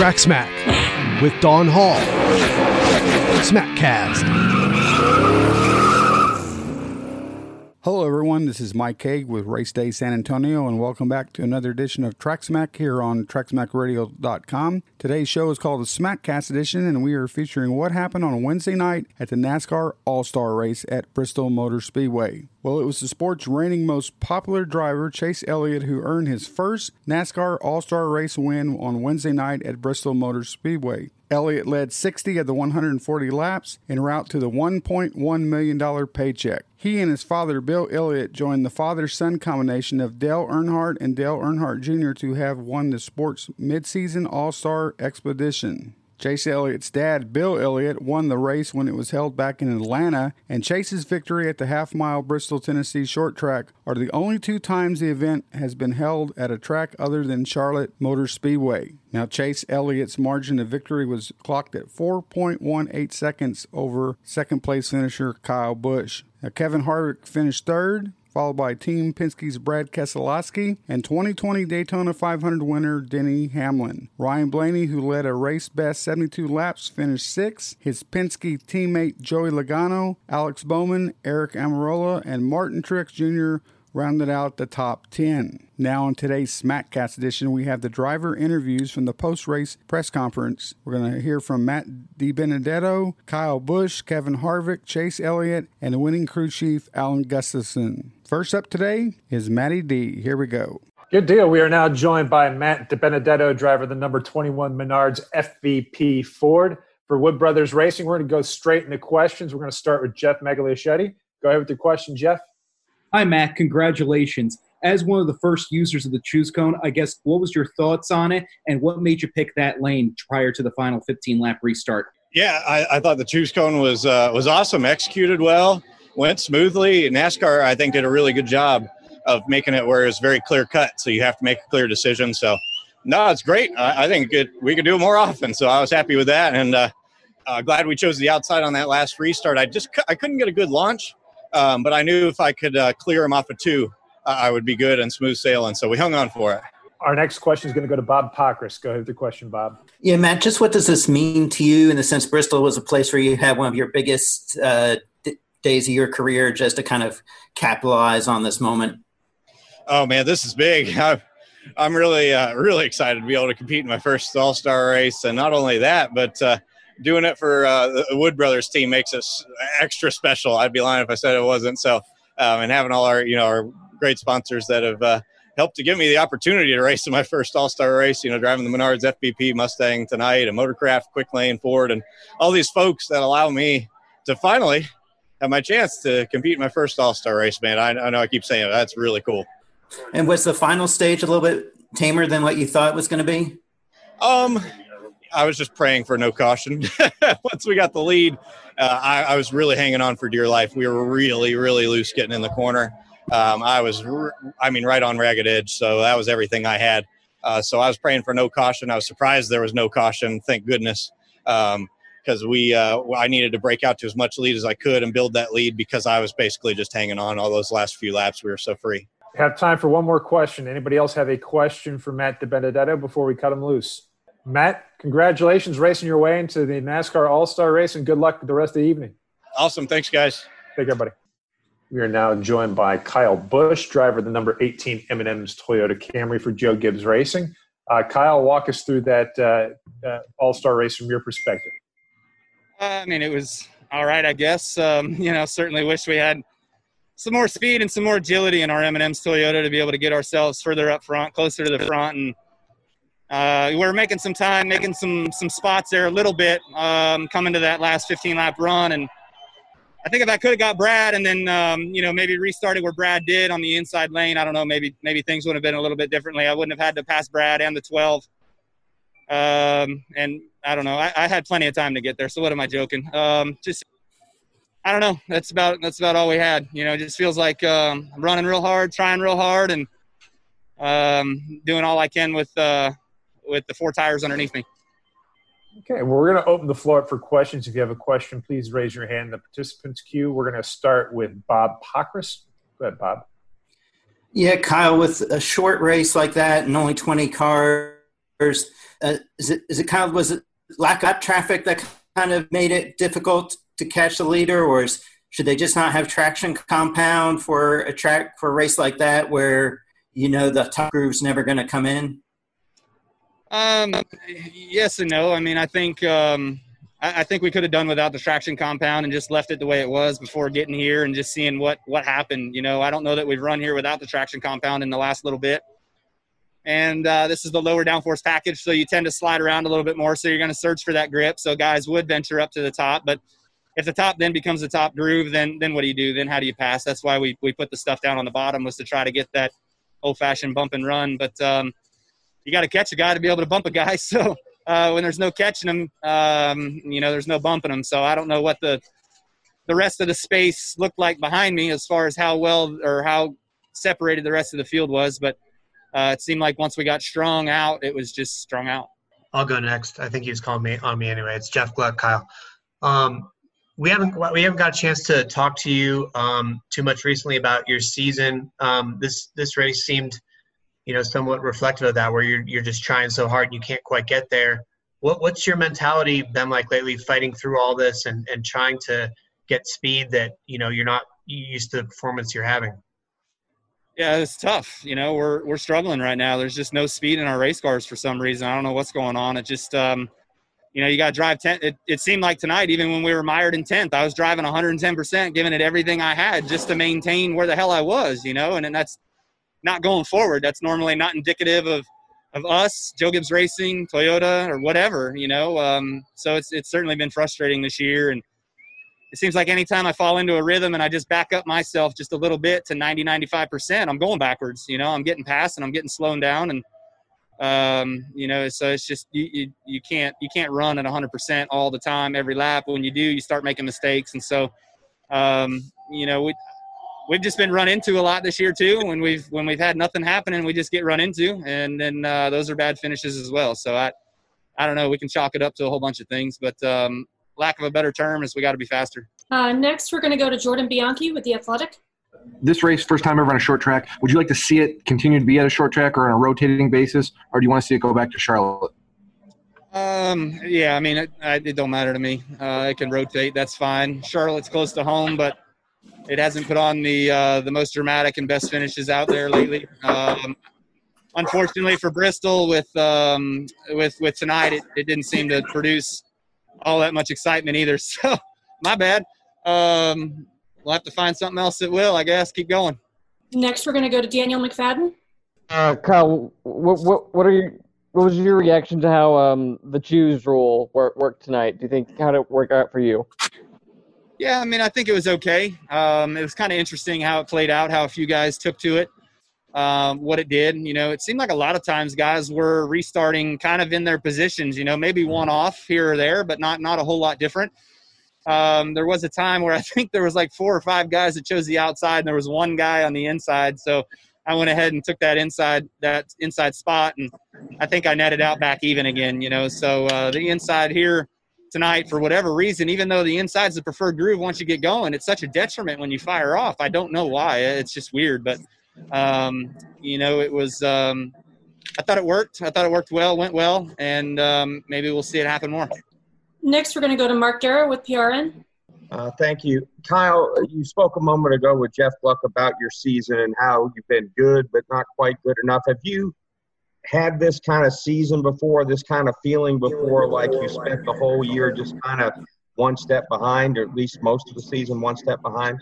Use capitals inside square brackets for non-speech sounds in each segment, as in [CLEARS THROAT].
Track Smack with Don Hall. Smackcast. Hello, everyone. This is Mike Hague with Race Day San Antonio, and welcome back to another edition of Track Smack here on TrackSmackRadio.com. Today's show is called the Smackcast Edition, and we are featuring what happened on Wednesday night at the NASCAR All Star Race at Bristol Motor Speedway. Well, it was the sport's reigning most popular driver, Chase Elliott, who earned his first NASCAR All Star Race win on Wednesday night at Bristol Motor Speedway. Elliott led 60 of the 140 laps en route to the $1.1 million paycheck. He and his father, Bill Elliott, joined the father son combination of Dale Earnhardt and Dale Earnhardt Jr. to have won the sport's midseason All Star expedition. Chase Elliott's dad, Bill Elliott, won the race when it was held back in Atlanta, and Chase's victory at the half mile Bristol, Tennessee short track are the only two times the event has been held at a track other than Charlotte Motor Speedway. Now, Chase Elliott's margin of victory was clocked at 4.18 seconds over second place finisher Kyle Busch. Now, Kevin Harvick finished third, followed by Team Penske's Brad Keselowski and 2020 Daytona 500 winner Denny Hamlin. Ryan Blaney, who led a race best 72 laps, finished sixth. His Penske teammate Joey Logano, Alex Bowman, Aric Almirola, and Martin Truex Jr. rounded out the top 10. Now, in today's Smackcast edition, we have the driver interviews from the post race press conference. We're going to hear from Matt DiBenedetto, Kyle Busch, Kevin Harvick, Chase Elliott, and the winning crew chief, Alan Gustafson. First up today is Matty D. Here we go. Good deal. We are now joined by Matt DiBenedetto, driver of the number 21 Menards FVP Ford for Wood Brothers Racing. We're going to go straight into questions. We're going to start with Jeff Magliachetti. Go ahead with your question, Jeff. Hi, Matt. Congratulations as one of the first users of the choose cone, I guess what was your thoughts on it, and what made you pick that lane prior to the final 15 lap restart? Yeah, I, I thought the choose cone was uh, was awesome, executed well, went smoothly. NASCAR, I think, did a really good job of making it where it's very clear cut, so you have to make a clear decision. So, no, it's great. I, I think it, we could do it more often. So I was happy with that, and uh, uh, glad we chose the outside on that last restart. I just I couldn't get a good launch, um, but I knew if I could uh, clear him off of two, I would be good and smooth sailing. So we hung on for it. Our next question is going to go to Bob Pockrass. Go ahead with the question, Bob. Yeah, Matt, just what does this mean to you in the sense Bristol was a place where you had one of your biggest uh, d- days of your career just to kind of capitalize on this moment? Oh, man, this is big. [LAUGHS] I'm, I'm really, uh, really excited to be able to compete in my first All Star race. And not only that, but uh, doing it for uh, the Wood Brothers team makes us extra special. I'd be lying if I said it wasn't. So, um, and having all our, you know, our great sponsors that have uh, helped to give me the opportunity to race in my first All Star race. You know, driving the Menards FVP Mustang tonight, and Motorcraft, Quick Lane, Ford, and all these folks that allow me to finally have my chance to compete in my first All Star race. Man, I, I know I keep saying it. That's really cool. And was the final stage a little bit tamer than what you thought it was going to be? Um, I was just praying for no caution. [LAUGHS] Once we got the lead, uh, I, I, was really hanging on for dear life. We were really, really loose getting in the corner um, I was, I mean, right on ragged edge. So that was everything I had. Uh, so I was praying for no caution. I was surprised there was no caution. Thank goodness. Because we, uh, I needed to break out to as much lead as I could and build that lead because I was basically just hanging on all those last few laps. We were so free. Have time for one more question. Anybody else have a question for Matt DiBenedetto before we cut him loose? Matt, congratulations racing your way into the NASCAR All Star race and good luck the rest of the evening. Awesome. Thanks, guys. Take care, buddy. We are now joined by Kyle Busch, driver of the number 18 M&M's Toyota Camry for Joe Gibbs Racing. Uh, Kyle, walk us through that uh, uh, All-Star race from your perspective. I mean, it was all right, I guess. Um, [LAUGHS] you know, certainly wish we had some more speed and some more agility in our M&M's Toyota to be able to get ourselves further up front, closer to the front, and uh, we are making some time, making some some spots there a little bit, um, coming to that last 15 lap run, and I think if I could have got Brad and then um, you know maybe restarted where Brad did on the inside lane, I don't know, maybe maybe things would have been a little bit differently. I wouldn't have had to pass Brad and the 12. Um, and I don't know, I, I, had plenty of time to get there. So what am I joking? Um, just I don't know. That's about that's about all we had. You know, it just feels like um, I'm running real hard, trying real hard, and um, doing all I can with uh, with the four tires underneath me. Okay, well, we're going to open the floor up for questions. If you have a question, please raise your hand in the participants queue. We're going to start with Bob Pockrass. Go ahead, Bob. Yeah, Kyle, with a short race like that and only 20 cars, Uh, is it is it kind of was it lack of traffic that kind of made it difficult to catch the leader, or is, should they just not have traction compound for a track for a race like that where you know the top groove's never going to come in? Um, yes and no. I mean, I think um, I, I think we could have done without the traction compound and just left it the way it was before getting here and just seeing what what happened. You know, I don't know that we've run here without the traction compound in the last little bit. And uh, this is the lower downforce package, so you tend to slide around a little bit more. So you're going to search for that grip. So guys would venture up to the top, but if the top then becomes the top groove, then then what do you do? Then how do you pass? That's why we we put the stuff down on the bottom was to try to get that old fashioned bump and run. But um, you got to catch a guy to be able to bump a guy. [LAUGHS] So uh, when there's no catching them, um, you know, there's no bumping them. So I don't know what the the rest of the space looked like behind me as far as how well or how separated the rest of the field was, but uh, it seemed like once we got strung out, it was just strung out. I'll go next. I think he was calling me on me anyway. It's Jeff Gluck, Kyle. Um, we haven't we haven't got a chance to talk to you um, too much recently about your season. Um, this this race seemed, you know, somewhat reflective of that, where you're you're just trying so hard and you can't quite get there. What what's your mentality been like lately, fighting through all this and and trying to get speed that you know you're not used to the performance you're having? Yeah, it's tough. You know, we're we're struggling right now. There's just no speed in our race cars for some reason. I don't know what's going on. It just, um, you know, you got to drive 10. It, it seemed like tonight, even when we were mired in 10th, I was driving 110%, giving it everything I had just to maintain where the hell I was, you know, and, and that's not going forward. That's normally not indicative of, of us, Joe Gibbs Racing, Toyota, or whatever, you know. Um, so it's, it's certainly been frustrating this year. And, it seems like anytime I fall into a rhythm and I just back up myself just a little bit to 90, 95%, I'm going backwards. You know, I'm getting past and I'm getting slowed down. And, um, you know, so it's just, you, you, you can't, you can't run at 100% all the time, every lap. When you do, you start making mistakes. And so, um, you know, we, we've just been run into a lot this year too. When we've, when we've had nothing happening, we just get run into and then, uh, those are bad finishes as well. So I, I don't know, we can chalk it up to a whole bunch of things, but, um, lack of a better term is we got to be faster. Uh, next, we're going to go to Jordan Bianchi with the Athletic. This race, first time ever on a short track. Would you like to see it continue to be at a short track or on a rotating basis, or do you want to see it go back to Charlotte? Um, yeah, I mean, it, it don't matter to me. Uh, it can rotate. That's fine. Charlotte's close to home, but it hasn't put on the uh, the most dramatic and best finishes out there lately. Um, unfortunately for Bristol, with um, with with tonight, it, it didn't seem to produce all that much excitement either. [LAUGHS] So my bad. Um, we'll have to find something else that will, I guess. Keep going. Next, we're going to go to Daniel McFadin. Uh, Kyle, what, what, what are you? What was your reaction to how um, the choose rule work, worked tonight? Do you think how did it work out for you? Yeah, I mean, I think it was okay. Um, it was kind of interesting how it played out, how a few guys took to it um, what it did. You know, it seemed like a lot of times guys were restarting kind of in their positions. You know, maybe one off here or there, but not not a whole lot different. Um, there was a time where [LAUGHS] I think there was like four or five guys that chose the outside, and there was one guy on the inside. So I went ahead and took that inside that inside spot, and I think I netted out back even again. You know, so uh, the inside here tonight for whatever reason, even though the inside's the preferred groove once you get going, it's such a detriment when you fire off. I don't know why. It's just weird, but um, you know, it was. Um, I thought it worked. I thought it worked well, went well, and um, maybe we'll see it happen more. Next, we're going to go to Mark Garrow with PRN. Uh, thank you, Kyle. You spoke a moment ago with Jeff Gluck about your season and how you've been good, but not quite good enough. Have you had this kind of season before, this kind of feeling before, like you spent the whole year just kind of one step behind, or at least most of the season one step behind?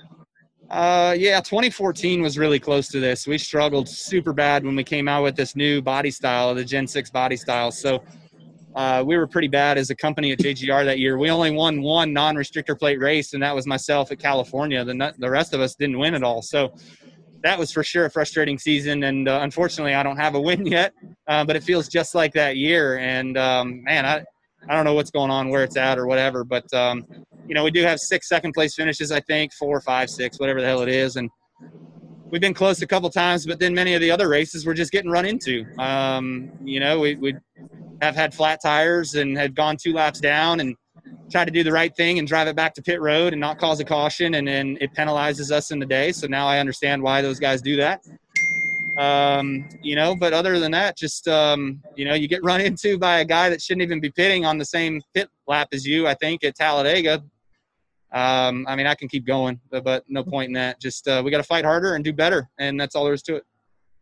Uh, yeah, 2014 was really close to this. We struggled super bad when we came out with this new body style, the Gen 6 body style. So uh, we were pretty bad as a company at JGR that year. We only won one non-restrictor plate race, and that was myself at California. The the rest of us didn't win at all. So that was for sure a frustrating season. And uh, unfortunately, I don't have a win [LAUGHS] yet, uh, but it feels just like that year. And um, man, I I don't know what's going on, where it's at, or whatever. But um, you know, we do have six second place finishes, I think, four, five, six, whatever the hell it is, and we've been close a couple times. But then many of the other races we're just getting run into. Um, you know, we we have had flat tires and had gone two laps down and tried to do the right thing and drive it back to pit road and not cause a caution, and then it penalizes us in the day. So now I understand why those guys do that. Um, you know, but other than that, just um, you know, you get run [LAUGHS] into by a guy that shouldn't even be pitting on the same pit lap as you. I think at Talladega. Um, I mean, I can keep going, but, but no point in that. Just uh, we got to fight harder and do better, and that's all there is to it.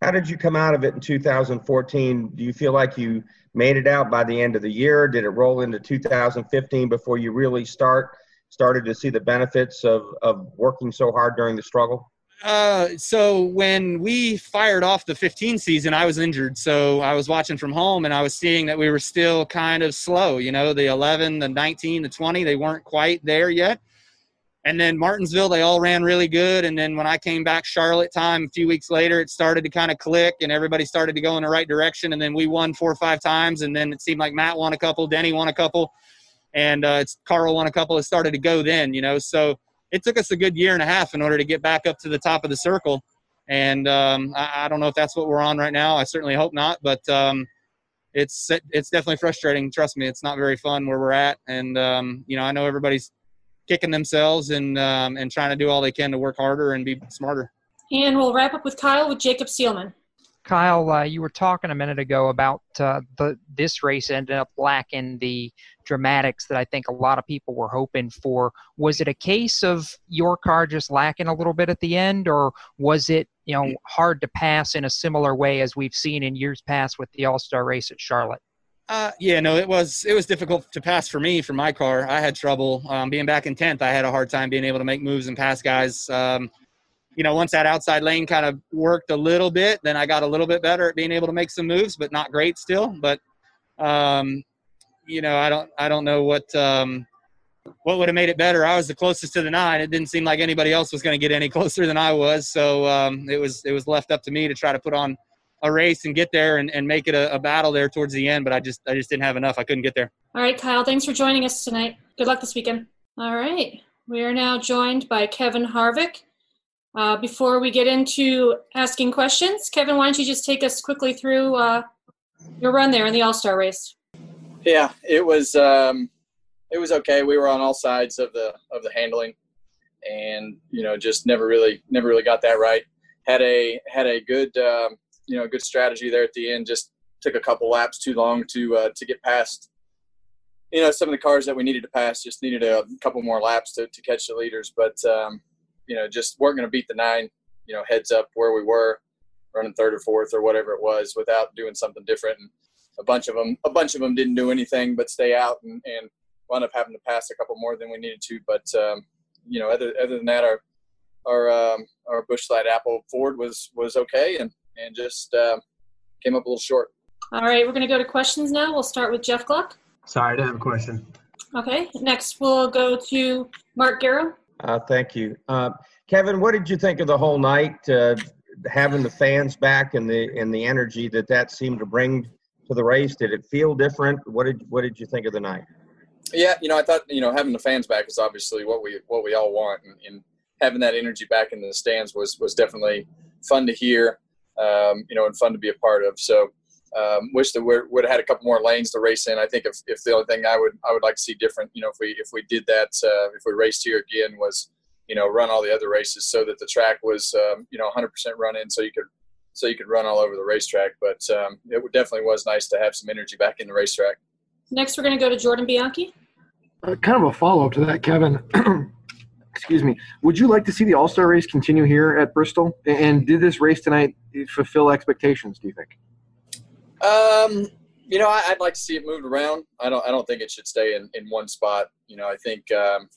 How did you come out of it in 2014? Do you feel like you made it out by the end of the year? Did it roll into 2015 before you really start started to see the benefits of, of working so hard during the struggle? Uh, so when we fired off the 15 season, I was injured. So I was watching from home and I was seeing that we were still kind of slow. You know, the 11, the 19, the 20, they weren't quite there yet. And then Martinsville, they all ran really good. And then when I came back Charlotte time a few weeks later, it started to kind of click and everybody started to go in the right direction. And then we won four or five times. And then it seemed like Matt won a couple, Denny won a couple, and uh, it's Carl won a couple. It started to go then, you know. So it took us a good year and a half in order to get back up to the top of the circle. And um, I, I, don't know if that's what we're on right now. I certainly hope not, but um, it's it's definitely frustrating. Trust me, it's not very fun where we're at. And um, you know, I know everybody's kicking themselves and um, and trying to do all they can to work harder and be smarter. And we'll wrap up with Kyle with Jacob Seelman. Kyle, uh, you were talking a minute ago about uh, the this race ended up lacking the dramatics that I think a lot of people were hoping for. Was it a case of your car just lacking a little bit at the end, or was it you know hard to pass in a similar way as we've seen in years past with the All Star race at Charlotte? Uh, yeah, no, it was it was difficult to pass for me for my car. I had trouble um, being back in tenth. I had a hard time being able to make moves and pass guys. Um, you know, once that outside lane kind of worked a little bit, then I got a little bit better at being able to make some moves, but not great still. But um, you know, I don't I don't know what um, what would have made it better. I was the closest to the nine. It didn't seem like anybody else was going to get any [LAUGHS] closer than I was, so um, it was it was left up to me to try to put on a race and get there and, and make it a, a, battle there towards the end. But I just I just didn't have enough. I couldn't get there. All right, Kyle. Thanks for joining us tonight. Good luck this weekend. All right, we are now joined by Kevin Harvick. Uh, before we get into asking questions, Kevin, why don't you just take us quickly through uh, your run there in the All Star race? Yeah, it was um, it was okay. We were on all sides of the of the handling, and you know just never really never really got that right. Had a had a good um, you know good strategy there at the end. Just took a couple laps too long to uh, to get past you know some of the cars that we needed to pass. Just needed a couple more laps to, to catch the leaders, but um, you know just weren't going to beat the nine. You know heads up where we were running third or fourth or whatever it was without doing something different. And a bunch of them a bunch of them didn't do anything but stay out and, and wound up having to pass a couple more than we needed to. But um, you know other other than that our our um, our Busch Light Apple Ford was was okay and and just uh, came up a little short. All right, we're going to go to questions now. We'll start with Jeff Gluck. Sorry, I didn't have a question. Okay, next we'll go to Mark Garrow. Uh, thank you. Uh, Kevin, what did you think of the whole night? Uh, having the fans back and the and the energy that that seemed to bring to the race. Did it feel different? What did what did you think of the night? Yeah, you know, I thought you know having the fans back is obviously what we what we all want, and, and having that energy back in the stands was was definitely fun to hear um, you know, and fun to be a part of. So, um, wish that we would have had a couple more lanes to race in. I think if, if the only thing I would I would like to see different, you know, if we if we did that, uh, if we raced here again, was you know run all the other races so that the track was um, you know 100% run in, so you could so you could run all over the racetrack. But um, it definitely was nice to have some energy back in the racetrack. Next, we're going to go to Jordan Bianchi. Uh, kind of a follow up to that, Kevin. [CLEARS THROAT] excuse me, would you like to see the All Star race continue here at Bristol? And did this race tonight fulfill expectations? Do you think? Um, you know, I, would like to see it moved around. I don't. I don't think it should stay in, in one spot. You know, I think um,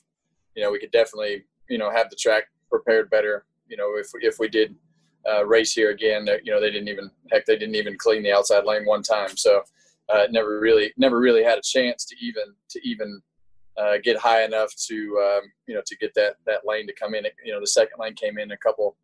you know we could definitely you know have the track prepared better. You know, if if we did uh, race here again, you know, they didn't even heck, they didn't even clean the outside lane one time. So uh, never really never really had a chance to even to even uh, get high enough to um, you know to get that that lane to come in. You know, the second lane came in a couple,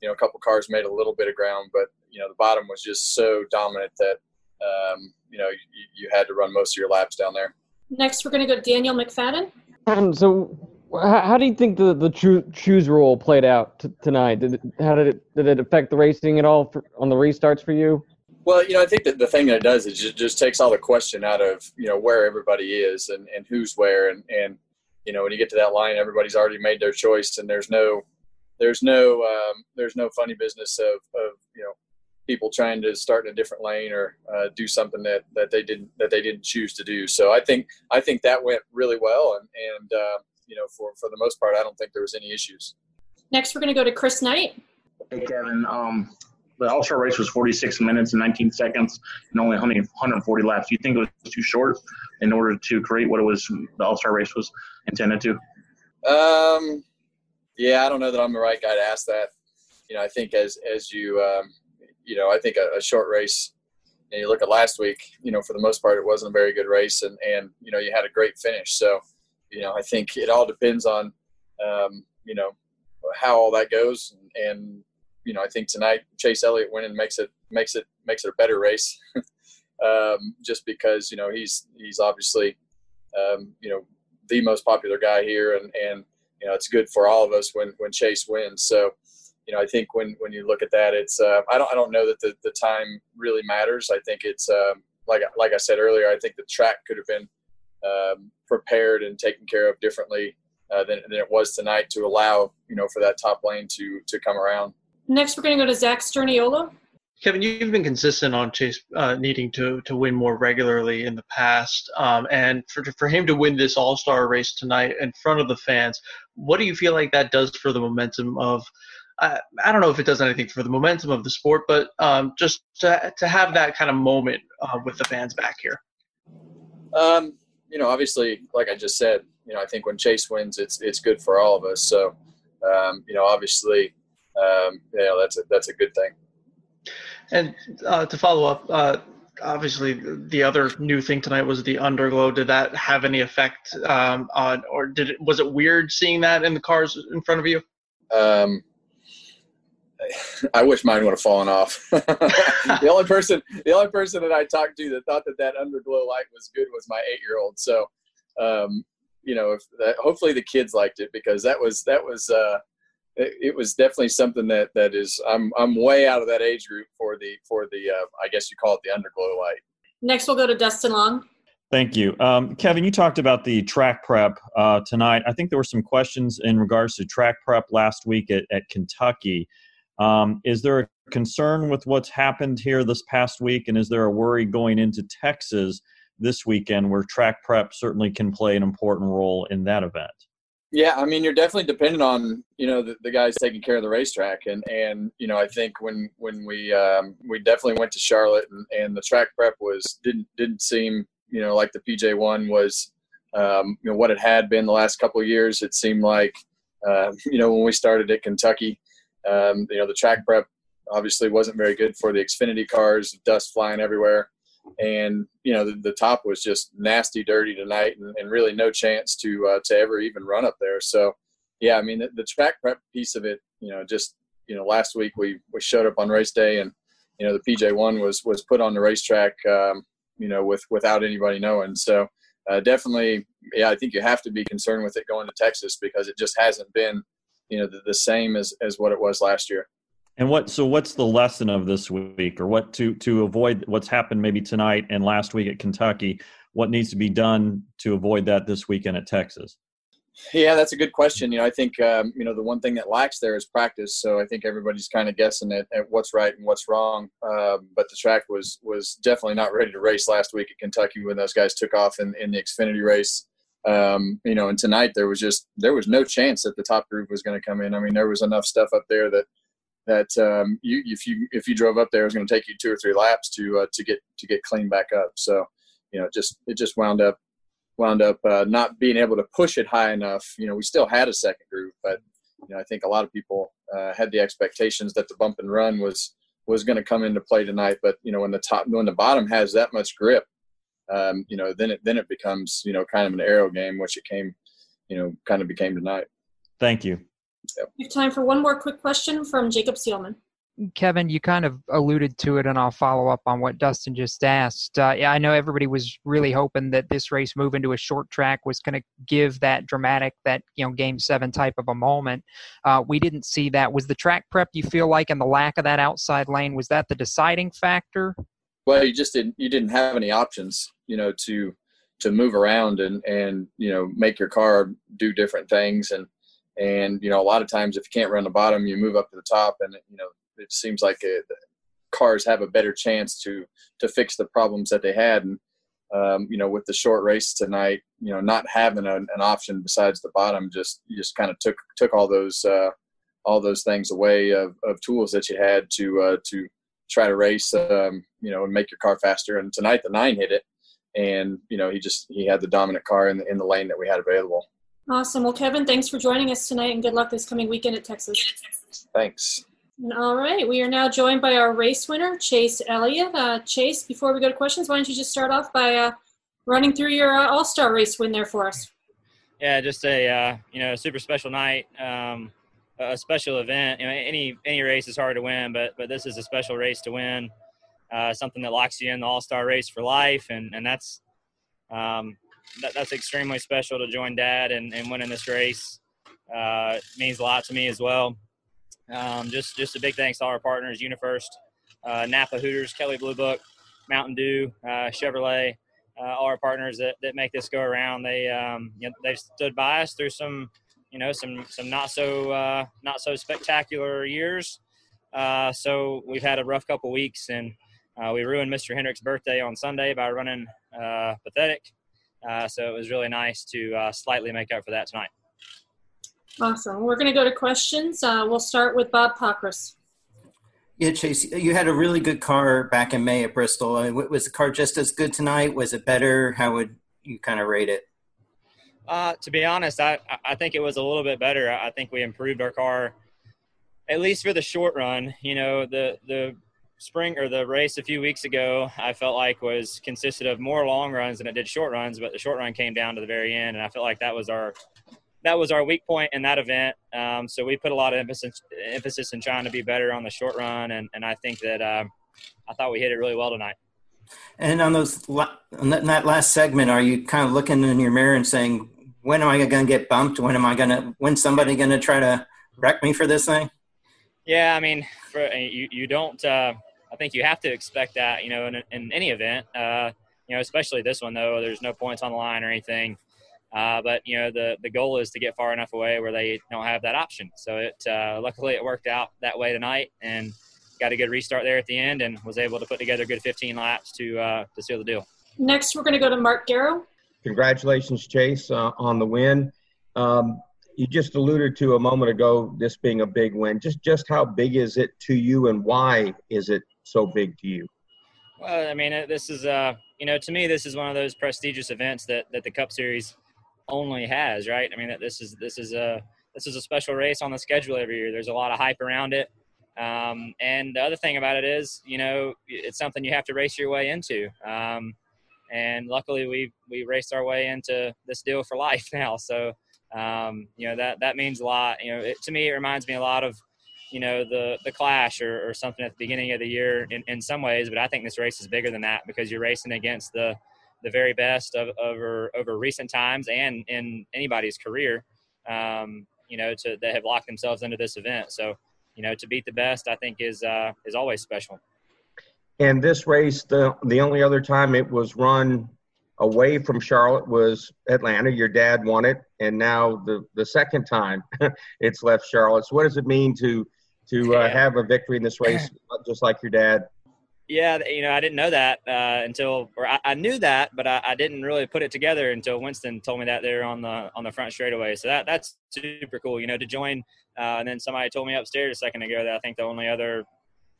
you know, a couple cars made a little bit of ground, but you know the bottom was just so dominant that um, you know you, you, had to run most of your laps down there. Next, we're going to go to Daniel McFadin. Um, so, how do you think the the choose rule played out t- tonight? Did it, how did it did it affect the racing at all for, on the restarts for you? Well, you know, I think that the thing that it does is it just takes all the question out of you know where everybody is and, and who's where, and and you know when you get to that line, everybody's already made their choice, and there's no there's no um, there's no funny business of, of you know people trying to start in a different lane or uh, do something that, that they didn't that they didn't choose to do. So I think I think that went really well, and and uh, you know for for the most part, I don't think there was any issues. Next, we're going to go to Chris Knight. Hey Kevin, um, the All Star race was 46 minutes and 19 seconds and only 140 laps. Do you think it was too short in order to create what it was the All Star race was intended to? Um, yeah, I don't know that I'm the right guy to ask that. You know, I think as as you um, you know, I think a, a short race. And you look at last week. You know, for the most part, it wasn't a very good race, and and you know, you had a great finish. So, you know, I think it all depends on, um, you know, how all that goes, and, and you know, I think tonight Chase Elliott winning makes it makes it makes it a better race, [LAUGHS] um, just because you know he's he's obviously um, you know the most popular guy here, and and you know it's good for all of us when when Chase wins. So you know I think when when you look at that, it's uh, I don't I don't know that the the time really matters. I think it's um, like like I said earlier, I think the track could have been um, prepared and taken care of differently uh, than, than it was tonight to allow you know for that top lane to to come around. Next, we're going to go to Zach Sturniolo. Kevin, you've been consistent on Chase uh, needing to to win more regularly in the past, um, and for for him to win this All Star race tonight in front of the fans, what do you feel like that does for the momentum of? Uh, I don't know if it does anything for the momentum of the sport, but um, just to to have that kind of moment uh, with the fans back here. Um, you know, obviously, like I just said, you know, I think when Chase wins, it's it's good for all of us. So, um, you know, obviously, um, you know, that's a, that's a good thing. And uh, to follow up, uh, obviously the other new thing tonight was the underglow. Did that have any effect um, on, or did it, was it weird seeing that in the cars in front of you? Um, I wish mine would have fallen off. [LAUGHS] the only person, the only person that I talked to that thought that that underglow light was good was my eight-year-old. So, um, you know, if that, hopefully the kids liked it because that was that was uh, it, it, was definitely something that that is I'm I'm way out of that age group for the for the uh, I guess you call it the underglow light. Next, we'll go to Dustin Long. Thank you, um, Kevin. You talked about the track prep uh, tonight. I think there were some questions in regards to track prep last week at, at Kentucky. Um, is there a concern with what's happened here this past week, and is there a worry going into Texas this weekend, where track prep certainly can play an important role in that event? Yeah, I mean, you're definitely dependent on you know the, the guys taking care of the racetrack, and and you know I think when when we um, we definitely went to Charlotte, and, and the track prep was didn't didn't seem you know like the PJ one was um, you know what it had been the last couple of years. It seemed like uh, [LAUGHS] you know when we started at Kentucky, um, you know the track prep obviously wasn't very good for the Xfinity cars, dust flying everywhere and you know the, the, top was just nasty dirty tonight and, and really no chance to uh, to ever even run up there. So yeah i mean the, the, track prep piece of it you know just you know last week we we showed up on race day and you know the pj1 was was put on the racetrack um, you know with without anybody knowing. So uh, definitely yeah i think you have to be concerned with it going to texas because it just hasn't been you know the, the same as as what it was last year and what so what's the lesson of this week or what to to avoid what's happened maybe tonight and last week at Kentucky? What needs to be done to avoid that this weekend at Texas? Yeah, that's a good question. You know, I think um, you know the one thing that lacks there is practice. So I think everybody's kind of guessing at, at what's right and what's wrong. Um, but the track was was definitely not ready to race last week at Kentucky when those guys took off in, in the Xfinity race. Um, you know, and tonight there was just there was no chance that the top group was going to come in. I mean, there was enough stuff up there that that um, you if you if you drove up there, it was going to take you two or three laps to uh, to get to get clean back up. So, you know, just it just wound up wound up uh, not being able to push it high enough. You know, we still had a second group, but you know, I think a lot of people uh, had the expectations that the bump and run was was going to come into play tonight. But you know, when the top when the bottom has that much grip, um, you know, then it then it becomes you know kind of an aero game, which it came, you know, kind of became tonight. Thank you. We have time for one more quick question from Jacob Seelman. Kevin, you kind of alluded to it, and I'll follow up on what Dustin just asked. Uh, yeah, I know everybody was really hoping that this race move into a short track was going to give that dramatic, that you know, Game Seven type of a moment. Uh, we didn't see that. Was the track prep you feel like, and the lack of that outside lane, was that the deciding factor? Well, you just didn't. You didn't have any options, you know, to to move around and and you know make your car do different things and and you know, a lot of times if you can't run the bottom, you move up to the top, and you know, it seems like it, cars have a better chance to to fix the problems that they had. And um, you know, with the short race tonight, you know, not having an option besides the bottom, just just kind of took took all those uh, all those things away of, of tools that you had to uh, to try to race, um, you know, and make your car faster. And tonight the nine hit it, and you know he just he had the dominant car in the in the lane that we had available. Awesome. Well, Kevin, thanks for joining us tonight, and good luck this coming weekend at Texas. Thanks. All right, we are now joined by our race winner, Chase Elliott. Uh, Chase, before we go to questions, why don't you just start off by uh, running through your uh, All Star race win there for us? Yeah, just a uh, you know super special night, um, a special event. You know, any any race is hard to win, but but this is a special race to win. Uh, something that locks you in the All Star race for life, and and that's um, that, that's extremely special to join Dad and, and winning this race. Uh, means a lot to me as well. Um, just just a big thanks to all our partners: UniFirst, uh, Napa Hooters, Kelley Blue Book, Mountain Dew, uh, Chevrolet, uh, all our partners that, that make this go around. They um, you know, they've stood by us through some you know some some not so uh, not so spectacular years. Uh, so we've had a rough couple weeks, and we ruined Mr. Hendrick's birthday on Sunday by running pathetic. So it was really nice to slightly make up for that tonight. Awesome. We're going to go to questions. Uh, we'll start with Bob Pockrass. Yeah, Chase, you had a really good car back in May at Bristol. Uh, was the car just as good tonight? Was it better? How would you kind of rate it? Uh, to be honest, I, I think it was a little bit better. I think we improved our car, at least for the short run. You know, the the spring or the race a few weeks ago, I felt like was consisted of more long runs than it did short runs, but the short run came down to the very end, and I felt like that was our that was our weak point in that event. Um, so we put a lot of emphasis emphasis in trying to be better on the short run, and, and I think that um, I thought we hit it really well tonight. And on those on that last segment, are you kind of looking in your mirror and saying, "When am I going to get bumped? When am I going to? When somebody going to try to wreck me for this thing?" Yeah, I mean, for, you you don't. Uh, I think you have to expect that, you know, in, in any event. Uh, you know, especially this one though. There's no points on the line or anything. Uh, but you know the the goal is to get far enough away where they don't have that option. So it uh, luckily it worked out that way tonight, and got a good restart there at the end, and was able to put together a good 15 laps to uh, to seal the deal. Next, we're going to go to Mark Garrow. Congratulations, Chase, uh, on the win. Um, you just alluded to a moment ago this being a big win. Just just how big is it to you, and why is it so big to you? Well, I mean, this is uh, you know, to me, this is one of those prestigious events that that the Cup Series only has, right? I mean, that this is this is a this is a special race on the schedule every year. There's a lot of hype around it. Um, and the other thing about it is, you know, it's something you have to race your way into. Um, and luckily, we we raced our way into this deal for life [LAUGHS] now. So, um, you know, that that means a lot. You know, it, to me, it reminds me a lot of, you know, the the Clash or, or something at the beginning of the year in, in some ways. But I think this race is bigger than that because you're racing against the the very best of, over over recent times and in anybody's career. Um, you know, to that have locked themselves into this event. So, you know, to beat the best, I think is uh, is always special. And this race, the the only other time it was run away from Charlotte was Atlanta. Your dad won it, and now the the second time [LAUGHS] it's left Charlotte. So, what does it mean to to uh, have a victory in this [CLEARS THROAT] race, just like your dad? Yeah, you know, I didn't know that uh, until, or I, I, knew that, but I, I, didn't really put it together until Winston told me that there on the on the front straightaway. So that that's super cool, you know, to join. Uh, and then somebody told me upstairs a second ago that I think the only other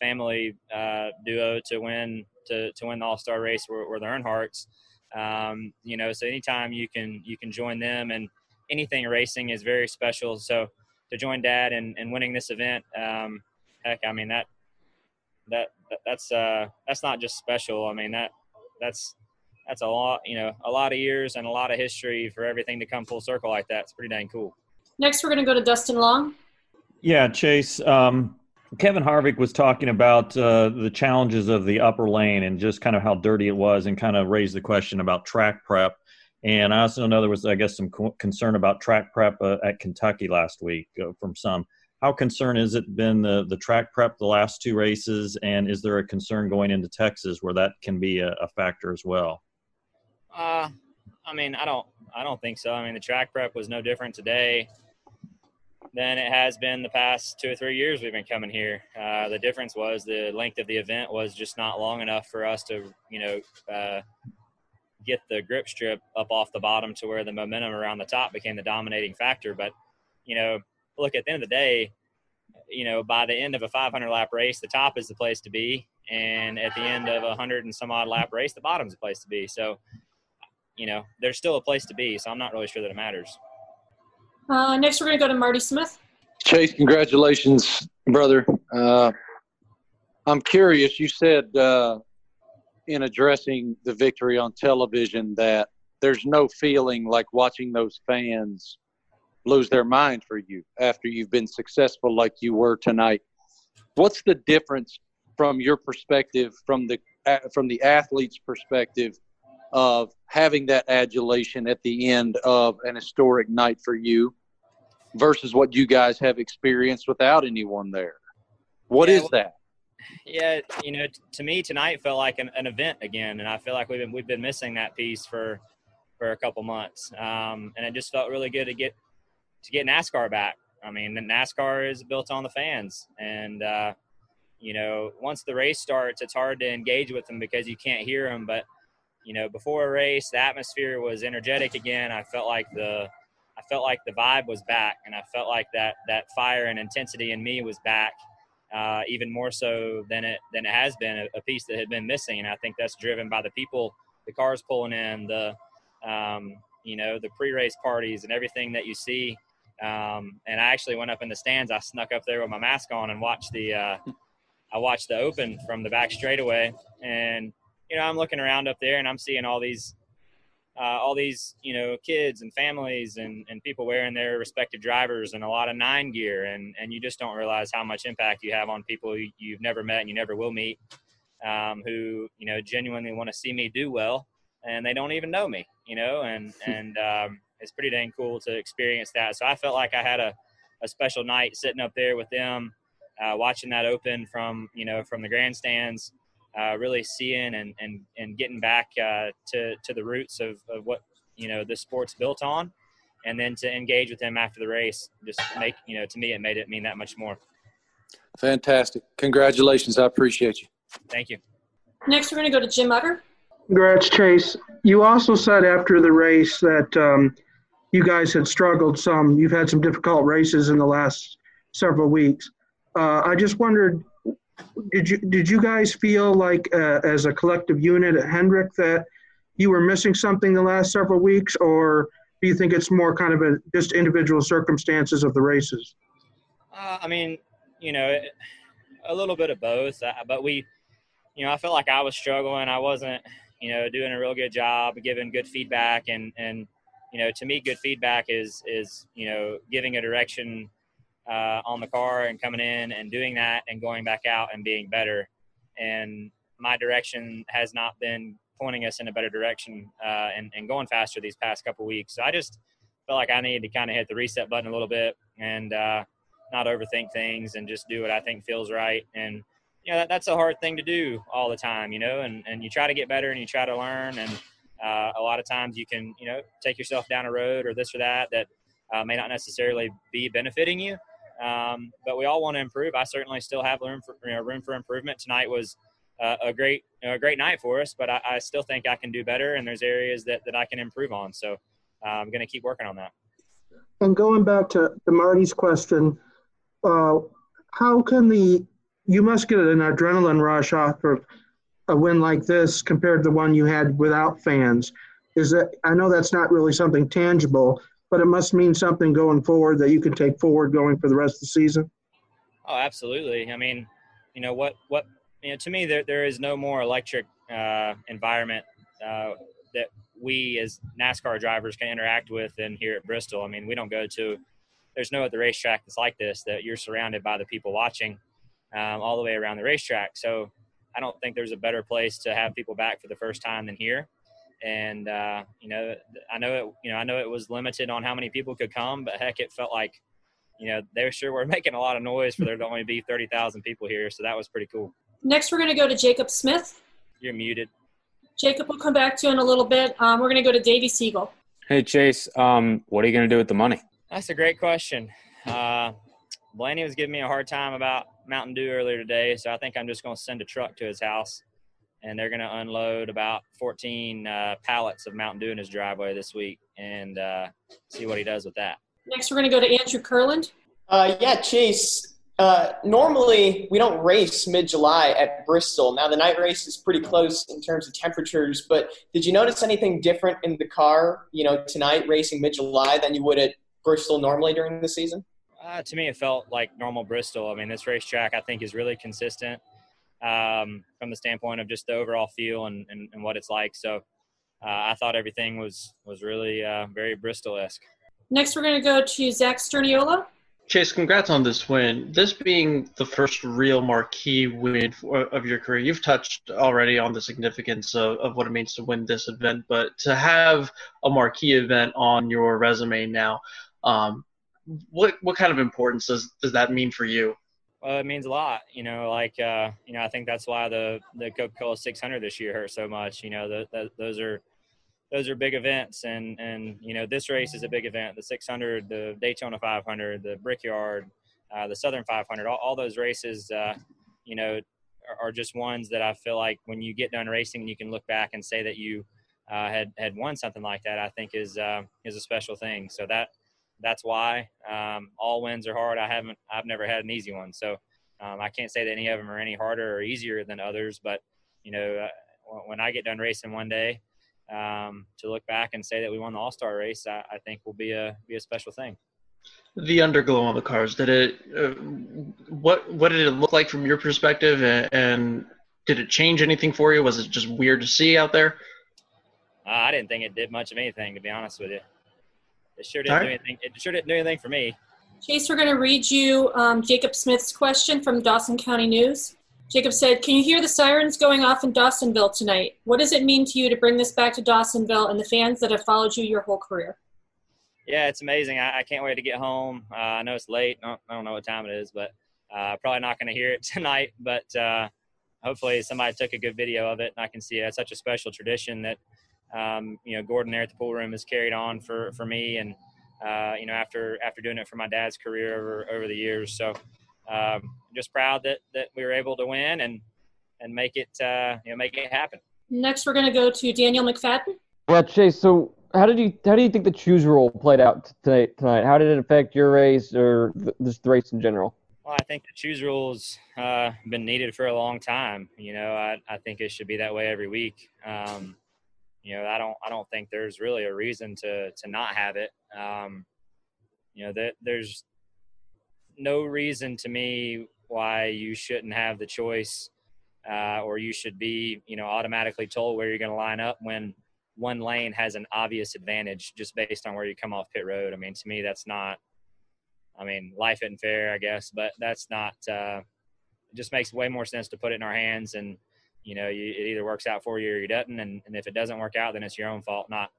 family uh, duo to win to, to win the All Star race were, were the Earnhardts. Um, you know, so anytime you can you can join them, and anything racing is very special. So to join Dad and, and winning this event, um, heck, I mean that that, that's uh that's not just special. I mean that that's that's a lot, you know, a lot of years and a lot of history for everything to come full circle like that. It's pretty dang cool. Next, we're going to go to Dustin Long. Yeah, Chase. Um, Kevin Harvick was talking about uh, the challenges of the upper lane and just kind of how dirty it was, and kind of raised the question about track prep. And I also know there was, I guess, some co- concern about track prep uh, at Kentucky last week uh, from some how concerned has it been the the track prep the last two races, and is there a concern going into Texas where that can be a, a factor as well? Uh, I mean, I don't I don't think so. I mean, the track prep was no different today. than it has been the past two or three years we've been coming here. Uh, the difference was the length of the event was just not long enough for us to, you know, uh, get the grip strip up off the bottom to where the momentum around the top became the dominating factor. But, you know, look at the end of the day, you know, by the end of a 500 lap race, the top is the place to be, and at the end of a 100 and some odd lap race, the bottom's the place to be. So, you know, there's still a place to be. So I'm not really sure that it matters. Uh, next, we're going to go to Marty Smith. Chase, congratulations, brother. Uh, I'm curious. You said uh, in addressing the victory on television that there's no feeling like watching those fans lose their mind for you after you've been successful like you were tonight. What's the difference from your perspective, from the from the athlete's perspective, of having that adulation at the end of an historic night for you, versus what you guys have experienced without anyone there? What Yeah, is that? Yeah, you know, t- to me tonight felt like an, an event again, and I feel like we've been we've been missing that piece for for a couple months, um, and it just felt really good to get to get NASCAR back. I mean, NASCAR is built on the fans, and uh, you know, once the race starts, it's hard to engage with them because you can't hear them. But you know, before a race, the atmosphere was energetic again. I felt like the I felt like the vibe was back, and I felt like that that fire and intensity in me was back, uh, even more so than it than it has been. A, a piece that had been missing, and I think that's driven by the people, the cars pulling in, the um, you know the pre-race parties and everything that you see. Um, and I actually went up in the stands. I snuck up there with my mask on and watched the uh, I watched the Open from the back straightaway, and you know I'm looking around up there and I'm seeing all these uh, all these you know kids and families and, and people wearing their respective drivers and a lot of nine gear. And and you just don't realize how much impact you have on people you, you've never met and you never will meet um, who you know genuinely want to see me do well and they don't even know me you know and [LAUGHS] and um, it's pretty dang cool to experience that. So I felt like I had a, a special night sitting up there with them uh, watching that open from you know from the grandstands uh, really seeing and, and, and getting back uh, to, to the roots of, of what you know the sport's built on and then to engage with them after the race just make you know to me it made it mean that much more Fantastic. Congratulations. I appreciate you. thank you Next, we're going to go to Jim Utter. Congrats, Chase. You also said after the race that um, you guys had struggled some. You've had some difficult races in the last several weeks. Uh, I just wondered, did you did you guys feel like uh, as a collective unit at Hendrick that you were missing something the last several weeks, or do you think it's more kind of a just individual circumstances of the races? Uh, I mean, you know, it- a little bit of both. uh, But we, you know, I felt like I was struggling. I wasn't, you know, doing a real good job, giving good feedback, and and you know, to me, good feedback is is you know, giving a direction uh, on the car and coming in and doing that and going back out and being better. And my direction has not been pointing us in a better direction uh, and, and going faster these past couple weeks. So I just felt like I needed to kind of hit the reset button a little bit and uh, not overthink things and just do what I think feels right. And you know that, that's a hard thing to do all the time, you know. And and you try to get better and you try to learn. And uh, a lot of times you can you know take yourself down a road or this or that that uh, may not necessarily be benefiting you. Um, but we all want to improve. I certainly still have room for you know, room for improvement. Tonight was uh, a great a great night for us, but I, I still think I can do better, and there's areas that, that I can improve on. So uh, I'm going to keep working on that. And going back to, to Marty's question, uh, how can the you must get an adrenaline rush off of a win like this compared to the one you had without fans? Is that I know that's not really something tangible, but it must mean something going forward that you can take forward going for the rest of the season. Oh, absolutely. I mean, you know what what you know to me there there is no more electric uh, environment uh, that we as NASCAR drivers can interact with than here at Bristol. I mean, we don't go to there's no other racetrack that's like this that you're surrounded by the people watching um, all the way around the racetrack. So I don't think there's a better place to have people back for the first time than here. And uh, you know, I know it. You know, I know it was limited on how many people could come, but heck, it felt like you know they were sure were [LAUGHS] making a lot of noise for there to only be thirty thousand people here. So that was pretty cool. Next, we're going to go to Jacob Smith. You're muted. Jacob, we'll come back to you in a little bit. Um, we're going to go to Davey Segal. Hey Chase, um, what are you gonna do with the money? That's a great question. Uh, Blaney was giving me a hard time about Mountain Dew earlier today, so I think I'm just going to send a truck to his house, and they're going to unload about 14 uh, pallets of Mountain Dew in his driveway this week, and uh, see what he does with that. Next, we're going to go to Andrew Kurland. Uh, yeah, Chase. Uh, normally, we don't race mid July at Bristol. Now, the night race is pretty close in terms of temperatures, but did you notice anything different in the car, you know, tonight racing mid July than you would at Bristol normally during the season? Uh, to me, it felt like normal Bristol. I mean, this racetrack I think is really consistent um, from the standpoint of just the overall feel and, and, and what it's like. So uh, I thought everything was was really uh, very Bristol esque. Next, we're going to go to Zach Sturniolo. Chase, congrats on this win. This being the first real marquee win for, of your career, you've touched already on the significance of, of what it means to win this event, but to have a marquee event on your resume now, um, what what kind of importance does does that mean for you? Well, it means a lot. You know, like uh, you know, I think that's why the the Coca Cola 600 this year hurt so much. You know, the, the, those are those are big events, and and you know, this race is a big event. The 600, the Daytona 500, the Brickyard, uh, the Southern 500, all, all those races, uh, you know, are, are, just ones that I feel like when you get done racing, and you can look back and say that you uh, had had won something like that. I think is uh, is a special thing. So that that's why um, all wins are hard. I haven't, I've never had an easy one. So um, I can't say that any of them are any harder or easier than others. But you know, uh, when I get done racing one day, um, to look back and say that we won the All Star race, I, I, think will be a be a special thing. The underglow on the cars did it? Uh, what what did it look like from your perspective, and, and, did it change anything for you? Was it just weird to see out there? Uh, I didn't think it did much of anything, to be honest with you. It sure didn't right. do anything. It sure didn't do anything for me. Chase, we're going to read you um, Jacob Smith's question from Dawson County News. Jacob said, Can you hear the sirens going off in Dawsonville tonight? What does it mean to you to bring this back to Dawsonville and the fans that have followed you your whole career? Yeah, it's amazing. I, I can't wait to get home. Uh, I know it's late. I don't, I don't, know what time it is, but uh, probably not going to hear it [LAUGHS] tonight. But uh, hopefully, somebody took a good video of it and I can see it. It's such a special tradition that um, you know, Gordon there at the pool room has carried on for, for me and, uh, you know, after, after doing it for my dad's career over, over the years. So um, just proud that, that we were able to win and, and make it, uh, you know, make it happen. Next, we're going to go to Daniel McFadin. Well, Chase, so how did you, how do you think the choose rule played out tonight, tonight? How did it affect your race or just the race in general? Well, I think the choose rules uh, been needed for a long time. You know, I, I think it should be that way every week. Um, you know, I don't I don't think there's really a reason to to not have it. Um, you know, that there's no reason to me why you shouldn't have the choice uh, or you should be you know automatically told where you're going to line up when one lane has an obvious advantage just based on where you come off pit road. I mean, to me, that's not. I mean, life isn't fair, I guess, but that's not. Uh, it just makes way more sense to put it in our hands and you know, you, it either works out for you or you doesn't. And, and if it doesn't work out, then it's your own fault, not,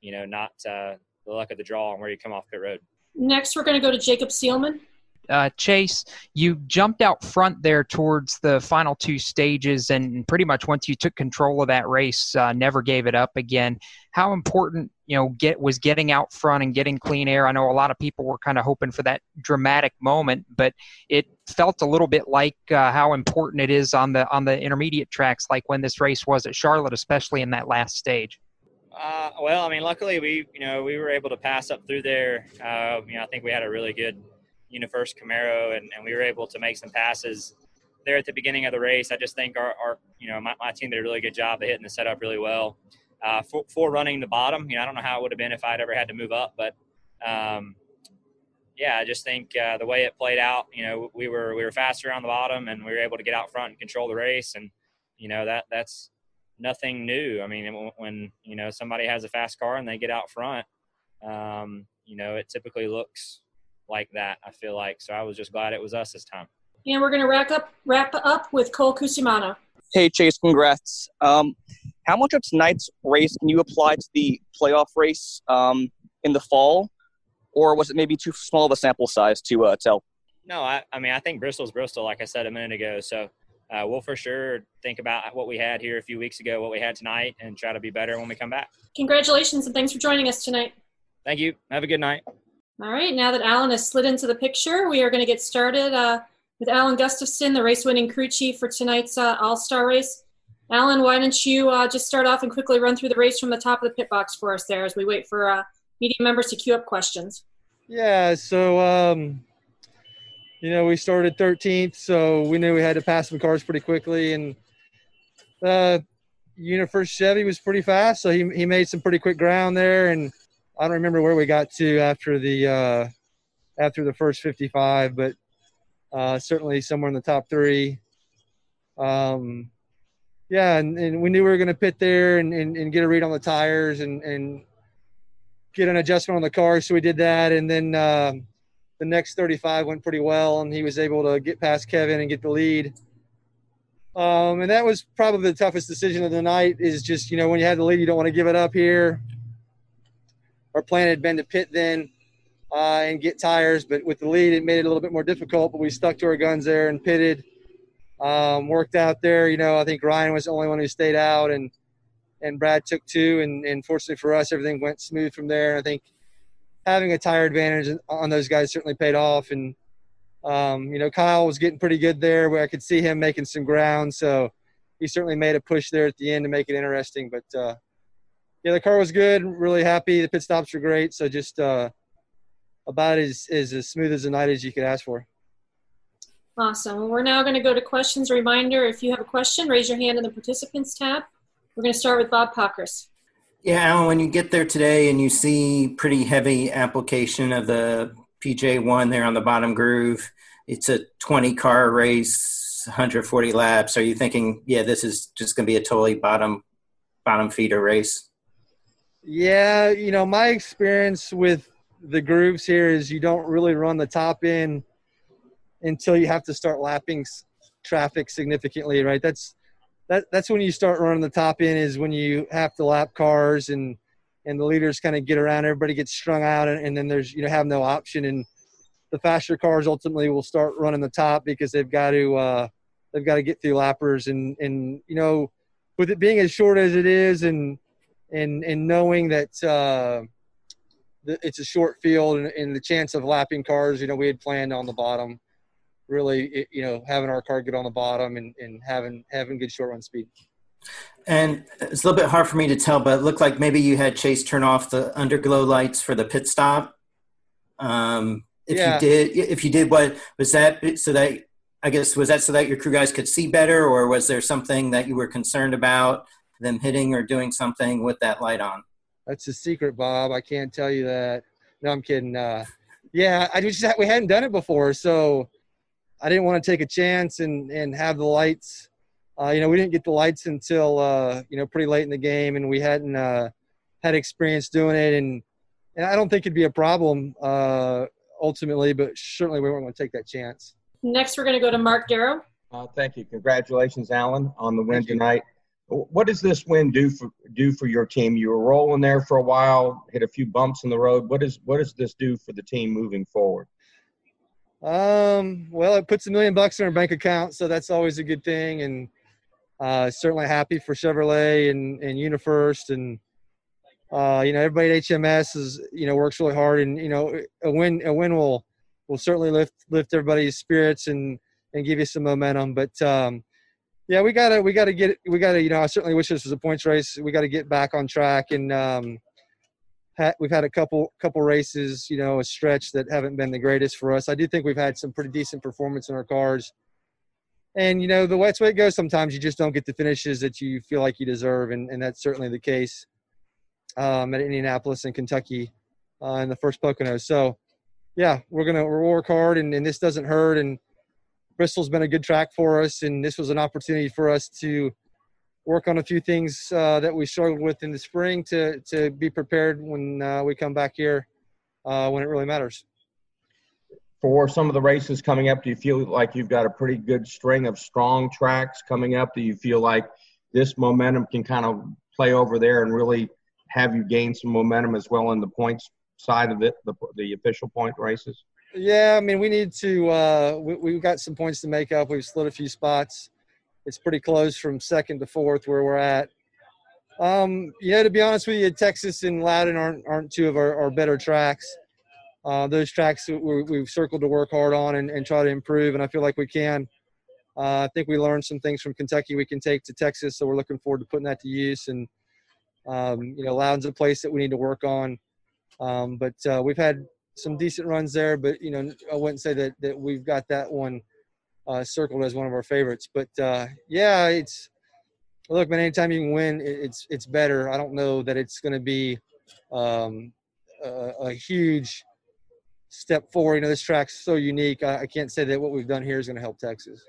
you know, not uh, the luck of the draw and where you come off pit road. Next, we're going to go to Jacob Seelman. Uh, Chase, you jumped out front there towards the final two stages, and pretty much once you took control of that race, uh, never gave it up again. How important, you know, get was getting out front and getting clean air. I know a lot of people were kind of hoping for that dramatic moment, but it felt a little bit like uh, how important it is on the on the intermediate tracks, like when this race was at Charlotte, especially in that last stage. Uh, well, I mean, luckily we, you know, we were able to pass up through there. Uh, you know, I think we had a really good UniFirst Camaro, and, and we were able to make some passes there at the beginning of the race. I just think our, our you know, my, my team did a really good job of hitting the setup really well. Uh, for, for, running the bottom, you know, I don't know how it would have been if I'd ever had to move up, but um, yeah, I just think uh, the way it played out, you know, we were we were faster on the bottom, and we were able to get out front and control the race, and you know that that's nothing new. I mean, when you know somebody has a fast car and they get out front, um, you know, it typically looks like that. I feel like so. I was just glad it was us this time. And we're going to wrap up wrap up with Cole Cusimano. Hey Chase, congrats. Um, how much of tonight's race can you apply to the playoff race um, in the fall, or was it maybe too small of a sample size to uh, tell? No, I, I mean I think Bristol's Bristol, like I said a minute ago. So uh, we'll for sure think about what we had here a few weeks ago, what we had tonight, and try to be better when we come back. Congratulations and thanks for joining us tonight. Thank you. Have a good night. All right, now that Alan has slid into the picture, we are going to get started uh, with Alan Gustafson, the race winning crew chief for tonight's uh, All Star race. Alan, why don't you uh, just start off and quickly run through the race from the top of the pit box for us there as we wait for uh, media members to queue up questions? Yeah, so, um, you know, we started 13th, so we knew we had to pass some cars pretty quickly. And uh, UniFirst Chevy was pretty fast, so he, he made some pretty quick ground there. And I don't remember where we got to after the uh, after the first 55, but uh, certainly somewhere in the top three. Um, yeah, and, and we knew we were going to pit there and, and, and, get a read on the tires and, and get an adjustment on the car. So we did that. And then uh, the next 35 went pretty well, and he was able to get past Kevin and get the lead. Um, and that was probably the toughest decision of the night is just, you know, when you had the lead, you don't want to give it up here. Our plan had been to pit then uh, and get tires, but with the lead, it made it a little bit more difficult, but we stuck to our guns there and pitted – um, worked out there. You know, I think Ryan was the only one who stayed out, and and Brad took two, and, and fortunately for us, everything went smooth from there. I think having a tire advantage on those guys certainly paid off, and um, you know, Kyle was getting pretty good there, where I could see him making some ground. So he certainly made a push there at the end to make it interesting. But uh, yeah, the car was good. Really happy. The pit stops were great. So just uh, about as, as as smooth as a night as you could ask for. Awesome. We're now going to go to questions. A reminder, if you have a question, raise your hand in the participants tab. We're going to start with Bob Pockrass. Yeah, Alan, when you get there today and you see pretty heavy application of the PJ1 there on the bottom groove, it's a 20 car race, 140 laps. Are you thinking, yeah, this is just going to be a totally bottom bottom feeder race? Yeah, you know, my experience with the grooves here is you don't really run the top end until you have to start lapping traffic significantly, right? That's that that's when you start running the top end is when you have to lap cars and and the leaders kind of get around, everybody gets strung out, and, and then there's you know have no option, and the faster cars ultimately will start running the top because they've got to uh, they've got to get through lappers, and and you know with it being as short as it is, and and and knowing that. Uh, it's a short field and, and the chance of lapping cars, you know, we had planned on the bottom really, you know, having our car get on the bottom and, and having having good short run speed. And it's a little bit hard for me to tell, but it looked like maybe you had Chase turn off the underglow lights for the pit stop. Um, if yeah. you did, if you did, what was that? So that I guess was that so that your crew guys could see better, or was there something that you were concerned about them hitting or doing something with that light on? That's a secret, Bob. I can't tell you that. No, I'm kidding. Uh, yeah, I just we hadn't done it before, so I didn't want to take a chance and and have the lights. Uh, you know, we didn't get the lights until uh, you know pretty late in the game, and we hadn't uh, had experience doing it, and and I don't think it'd be a problem uh, ultimately, but certainly we weren't going to take that chance. Next, we're going to go to Mark Garrow. Uh, thank you. Congratulations, Alan, on the win tonight. What does this win do for do for your team? You were rolling there for a while, hit a few bumps in the road. What is what does this do for the team moving forward? Um, well, it puts a million bucks in our bank account, so that's always a good thing. And uh, certainly happy for Chevrolet and, and UniFirst and uh, you know everybody at HMS is you know works really hard, and you know a win a win will will certainly lift lift everybody's spirits and and give you some momentum. But um, yeah, we gotta we gotta get we gotta you know I certainly wish this was a points race. We got to get back on track and um, we've had a couple couple races, you know, a stretch that haven't been the greatest for us. I do think we've had some pretty decent performance in our cars. And you know, the way it goes, sometimes you just don't get the finishes that you feel like you deserve, and, and that's certainly the case um, at Indianapolis and Kentucky uh, in the first Pocono. So, yeah, we're gonna we'll work hard, and, and this doesn't hurt. And Bristol's been a good track for us, and this was an opportunity for us to work on a few things uh, that we struggled with in the spring to to be prepared when uh, we come back here uh, when it really matters. For some of the races coming up, do you feel like you've got a pretty good string of strong tracks coming up? Do you feel like this momentum can kind of play over there and really have you gain some momentum as well in the points side of it, the, the official point races? Yeah, I mean, we need to. Uh, we, we've got some points to make up. We've split a few spots it's pretty close from second to fourth where we're at. Um, know, to be honest with you, Texas and Loudon aren't aren't two of our, our better tracks. uh, those tracks we, we've circled to work hard on and, and try to improve, and I feel like we can. Uh, I think we learned some things from Kentucky we can take to Texas, so we're looking forward to putting that to use. And um, you know, Loudon's a place that we need to work on. Um, but uh, we've had some decent runs there, but you know, I wouldn't say that that we've got that one uh, circled as one of our favorites. But uh, yeah, it's look, man. Anytime you can win, it's it's better. I don't know that it's going to be um, a, a, huge step forward. You know, this track's so unique. I, I can't say that what we've done here is going to help Texas.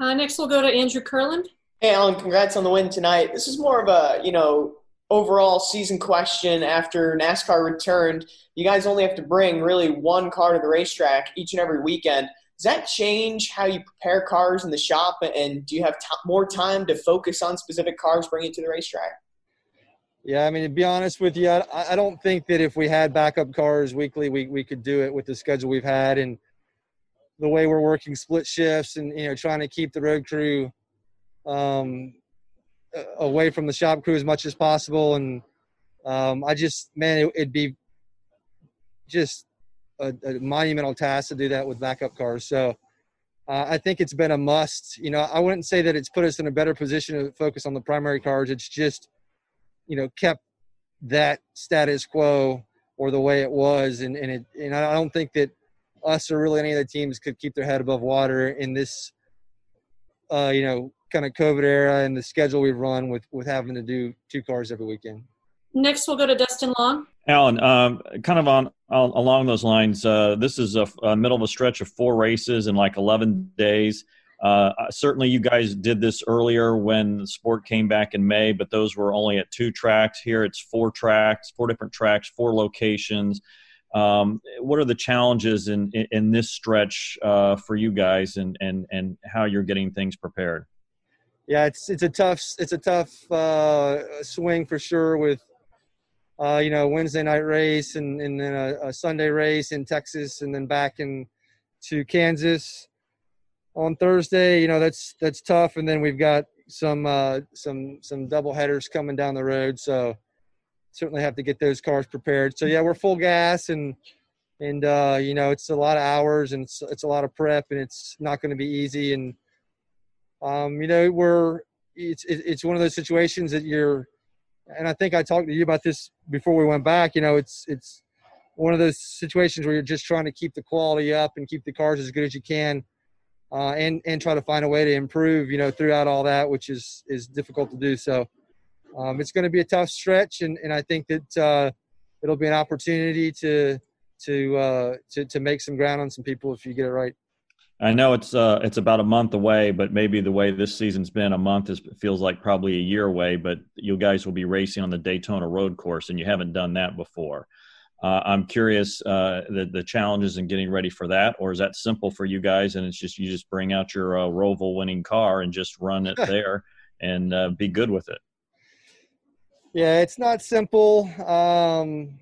Uh, next, we'll go to Andrew Kurland. Hey, Alan, congrats on the win tonight. This is more of a, you know, overall season question after NASCAR returned. You guys only have to bring really one car to the racetrack each and every weekend. Does that change how you prepare cars in the shop? And do you have t- more time to focus on specific cars bringing to the racetrack? Yeah, I mean, to be honest with you, I, I don't think that if we had backup cars weekly, we, we could do it with the schedule we've had and the way we're working split shifts and, you know, trying to keep the road crew um, away from the shop crew as much as possible. And um, I just, man, it, would be just a, a, monumental task to do that with backup cars. So uh, I think it's been a must. You know, I wouldn't say that it's put us in a better position to focus on the primary cars. It's just, you know, kept that status quo or the way it was. And, and it, and I don't think that us or really any of the teams could keep their head above water in this, uh, you know, kind of COVID era and the schedule we've run with with having to do two cars every weekend. Next, we'll go to Dustin Long. Alan, um, kind of on, on, along those lines, uh, this is a, a, middle of a stretch of four races in like 11 days. Uh, certainly, you guys did this earlier when the sport came back in May, but those were only at two tracks. Here, it's four tracks, four different tracks, four locations. Um, what are the challenges in in, in this stretch uh, for you guys, and and and how you're getting things prepared? Yeah, it's it's a tough it's a tough uh, swing for sure with uh, you know Wednesday night race and and then a, a, Sunday race in Texas and then back in to Kansas on Thursday. You know that's that's tough, and then we've got some uh, some some double headers coming down the road, so certainly have to get those cars prepared. So yeah, we're full gas and and uh, you know it's a lot of hours and it's it's a lot of prep and it's not going to be easy and um, you know, we're it's it's one of those situations that you're, and I think I talked to you about this before we went back. You know, it's it's one of those situations where you're just trying to keep the quality up and keep the cars as good as you can, uh, and and try to find a way to improve. You know, throughout all that, which is is difficult to do. So. Um, it's going to be a tough stretch, and, and I think that uh, it'll be an opportunity to to, uh, to to make some ground on some people if you get it right. I know it's uh, it's about a month away, but maybe the way this season's been, a month is feels like probably a year away. But you guys will be racing on the Daytona Road Course, and you haven't done that before. Uh, I'm curious uh, the the challenges in getting ready for that, or is that simple for you guys? And it's just you just bring out your uh, Roval winning car and just run it [LAUGHS] there and uh, be good with it. Yeah, it's not simple. Um,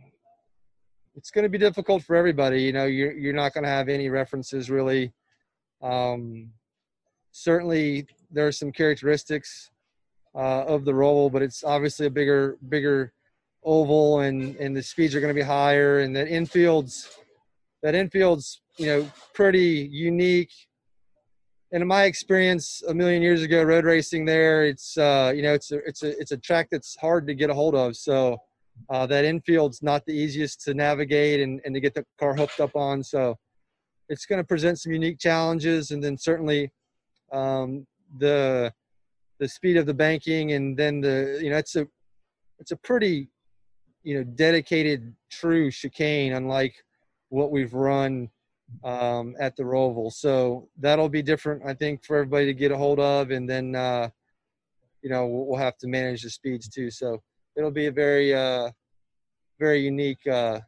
it's going to be difficult for everybody. You know, you're you're not going to have any references really um, certainly, there are some characteristics uh, of the Roval, but it's obviously a bigger, bigger oval, and and the speeds are going to be higher, and that infield's that infield's you know pretty unique. And in my experience, a million years ago, road racing there, it's uh, you know it's a it's a it's a track that's hard to get a hold of. So uh, that infield's not the easiest to navigate and, and to get the car hooked up on. So it's going to present some unique challenges, and then certainly um, the the speed of the banking, and then the you know it's a it's a pretty you know dedicated true chicane, unlike what we've run um, at the Roval. So that'll be different, I think, for everybody to get a hold of, and then uh, you know we'll have to manage the speeds too. So it'll be a very uh, very unique uh,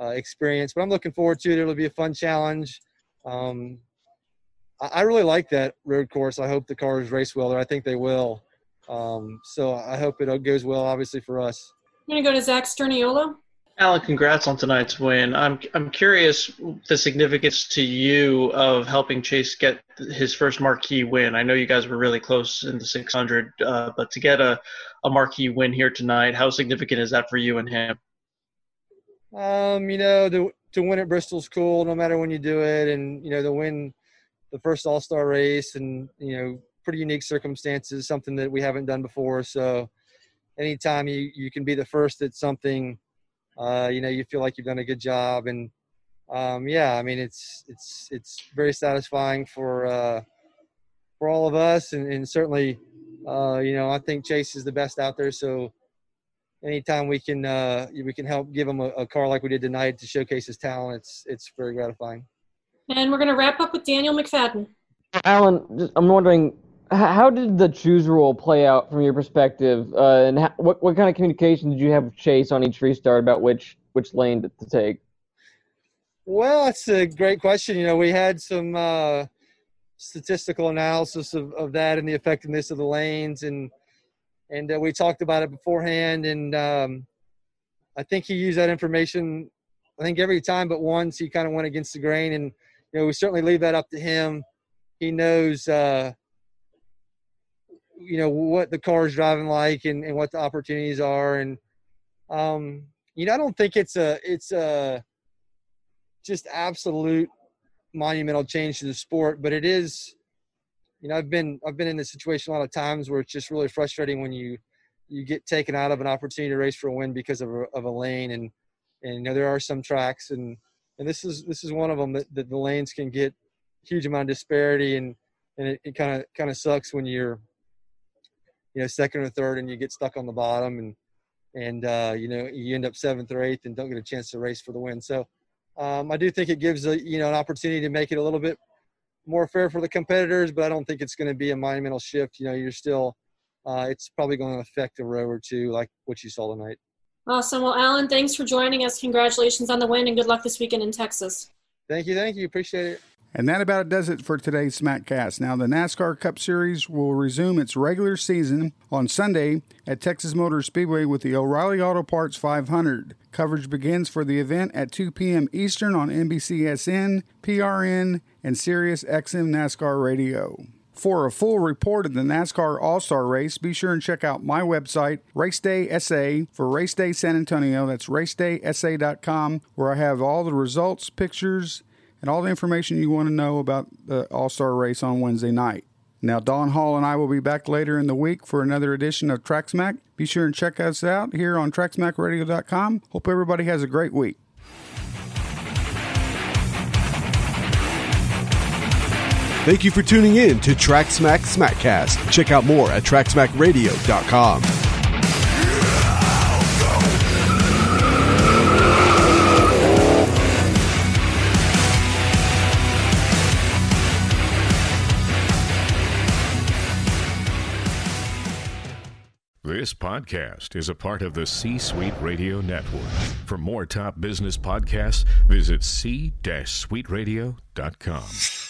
uh, experience. But I'm looking forward to it. It'll be a fun challenge. Um, I, I, really like that road course. I hope the cars race well there. I think they will. Um, so I hope it goes well, obviously, for us. I'm going to go to Zach Sturniolo. Alan, congrats on tonight's win. I'm I'm curious the significance to you of helping Chase get his first marquee win. I know you guys were really close in the 600, uh, but to get a, a marquee win here tonight, how significant is that for you and him? Um, you know, the to win at Bristol's cool, no matter when you do it, and you know to win the first All Star race, and you know pretty unique circumstances, something that we haven't done before. So anytime you you can be the first at something, uh, you know you feel like you've done a good job, and um, yeah, I mean it's it's it's very satisfying for uh, for all of us, and, and certainly uh, you know I think Chase is the best out there, so anytime we can uh, we can help give him a, a, car like we did tonight to showcase his talent, it's it's very gratifying. And we're going to wrap up with Daniel McFadin. Alan, I'm wondering how did the choose rule play out from your perspective, uh, and how, what what kind of communication did you have with Chase on each restart about which which lane to, to take? Well, that's a great question. You know, we had some uh, statistical analysis of, of that and the effectiveness of the lanes, and and uh, we talked about it beforehand. And um, I think he used that information. I think every time, but once he kind of went against the grain, and you know, we certainly leave that up to him. He knows. Uh, you know what the car is driving like and, and what the opportunities are and um you know i don't think it's a it's a just absolute monumental change to the sport but it is you know i've been i've been in this situation a lot of times where it's just really frustrating when you you get taken out of an opportunity to race for a win because of a, of a lane and and you know there are some tracks and and this is this is one of them that, that the lanes can get huge amount of disparity and and it kind of kind of sucks when you're you know second or third and you get stuck on the bottom and and uh, you know you end up seventh or eighth and don't get a chance to race for the win. So um, I do think it gives a you know an opportunity to make it a little bit more fair for the competitors, but I don't think it's going to be a monumental shift. You know, you're still uh, it's probably going to affect a row or two like what you saw tonight. Awesome. Well, Alan, thanks for joining us. Congratulations on the win and good luck this weekend in Texas. Thank you. Thank you. Appreciate it. And that about does it for today's SmackCast. Now, the NASCAR Cup Series will resume its regular season on Sunday at Texas Motor Speedway with the O'Reilly Auto Parts 500. Coverage begins for the event at 2 p.m. Eastern on NBCSN, PRN, and Sirius XM NASCAR Radio. For a full report of the NASCAR All Star Race, be sure and check out my website, Race Day SA, for Race Day San Antonio. That's racedaysa.com, where I have all the results, pictures, and all the information you want to know about the All Star race on Wednesday night. Now, Don Hall and I will be back later in the week for another edition of TrackSmack. Be sure and check us out here on TrackSmackRadio.com. Hope everybody has a great week. Thank you for tuning in to TrackSmack Smackcast. Check out more at TrackSmackRadio.com. This podcast is a part of the C Suite Radio Network. For more top business podcasts, visit c-suiteradio.com.